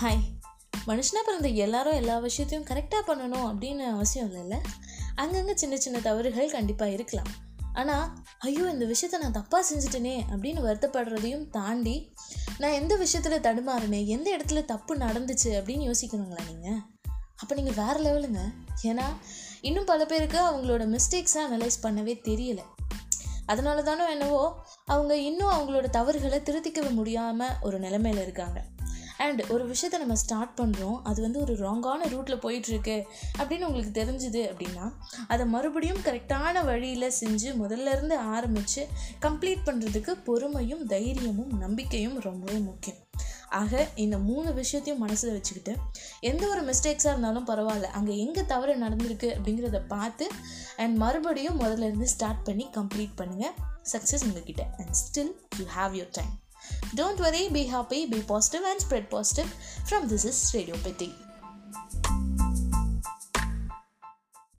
Hi மனுஷனாக பிறந்த எல்லாரும் எல்லா விஷயத்தையும் கரெக்டாக பண்ணணும் அப்படின்னு அவசியம் இல்லைல்ல? அங்கங்கே சின்ன சின்ன தவறுகள் கண்டிப்பாக இருக்கலாம். ஆனால் ஐயோ இந்த விஷயத்த நான் தப்பாக செஞ்சுட்டேனே அப்படின்னு வருத்தப்படுறதையும் தாண்டி நான் எந்த விஷயத்தில் தடுமாறினேன்? எந்த இடத்துல தப்பு நடந்துச்சு? அப்படின்னு யோசிக்கணுங்களா நீங்கள் அப்போ நீங்கள் வேறு லெவலுங்க. ஏன்னா இன்னும் பல பேருக்கு அவங்களோட மிஸ்டேக்ஸை அனலைஸ் பண்ணவே தெரியல. அதனால தானோ என்னவோ அவங்க இன்னும் அவங்களோட தவறுகளை திருத்திக்க முடியாமல் ஒரு நிலைமையில் இருக்காங்க. அண்ட் ஒரு விஷயத்தை நம்ம ஸ்டார்ட் பண்ணுறோம் அது வந்து ஒரு ராங்கான ரூட்டில் போயிட்டுருக்கு அப்படின்னு உங்களுக்கு தெரிஞ்சுது அப்படின்னா அதை மறுபடியும் கரெக்டான வழியில் செஞ்சு முதல்ல இருந்து ஆரம்பித்து கம்ப்ளீட் பண்ணுறதுக்கு பொறுமையும் தைரியமும் நம்பிக்கையும் ரொம்பவே முக்கியம். ஆக இந்த மூணு விஷயத்தையும் மனசில் வச்சுக்கிட்டு எந்த ஒரு மிஸ்டேக்ஸாக இருந்தாலும் பரவாயில்ல அங்கே எங்கே தவறு நடந்திருக்கு அப்படிங்கிறத பார்த்து அண்ட் மறுபடியும் முதல்ல இருந்து ஸ்டார்ட் பண்ணி கம்ப்ளீட் பண்ணுங்கள் சக்ஸஸ் உங்ககிட்ட and still you have your time Don't worry, be happy, be positive, and spread positive. From this is Radio Petty.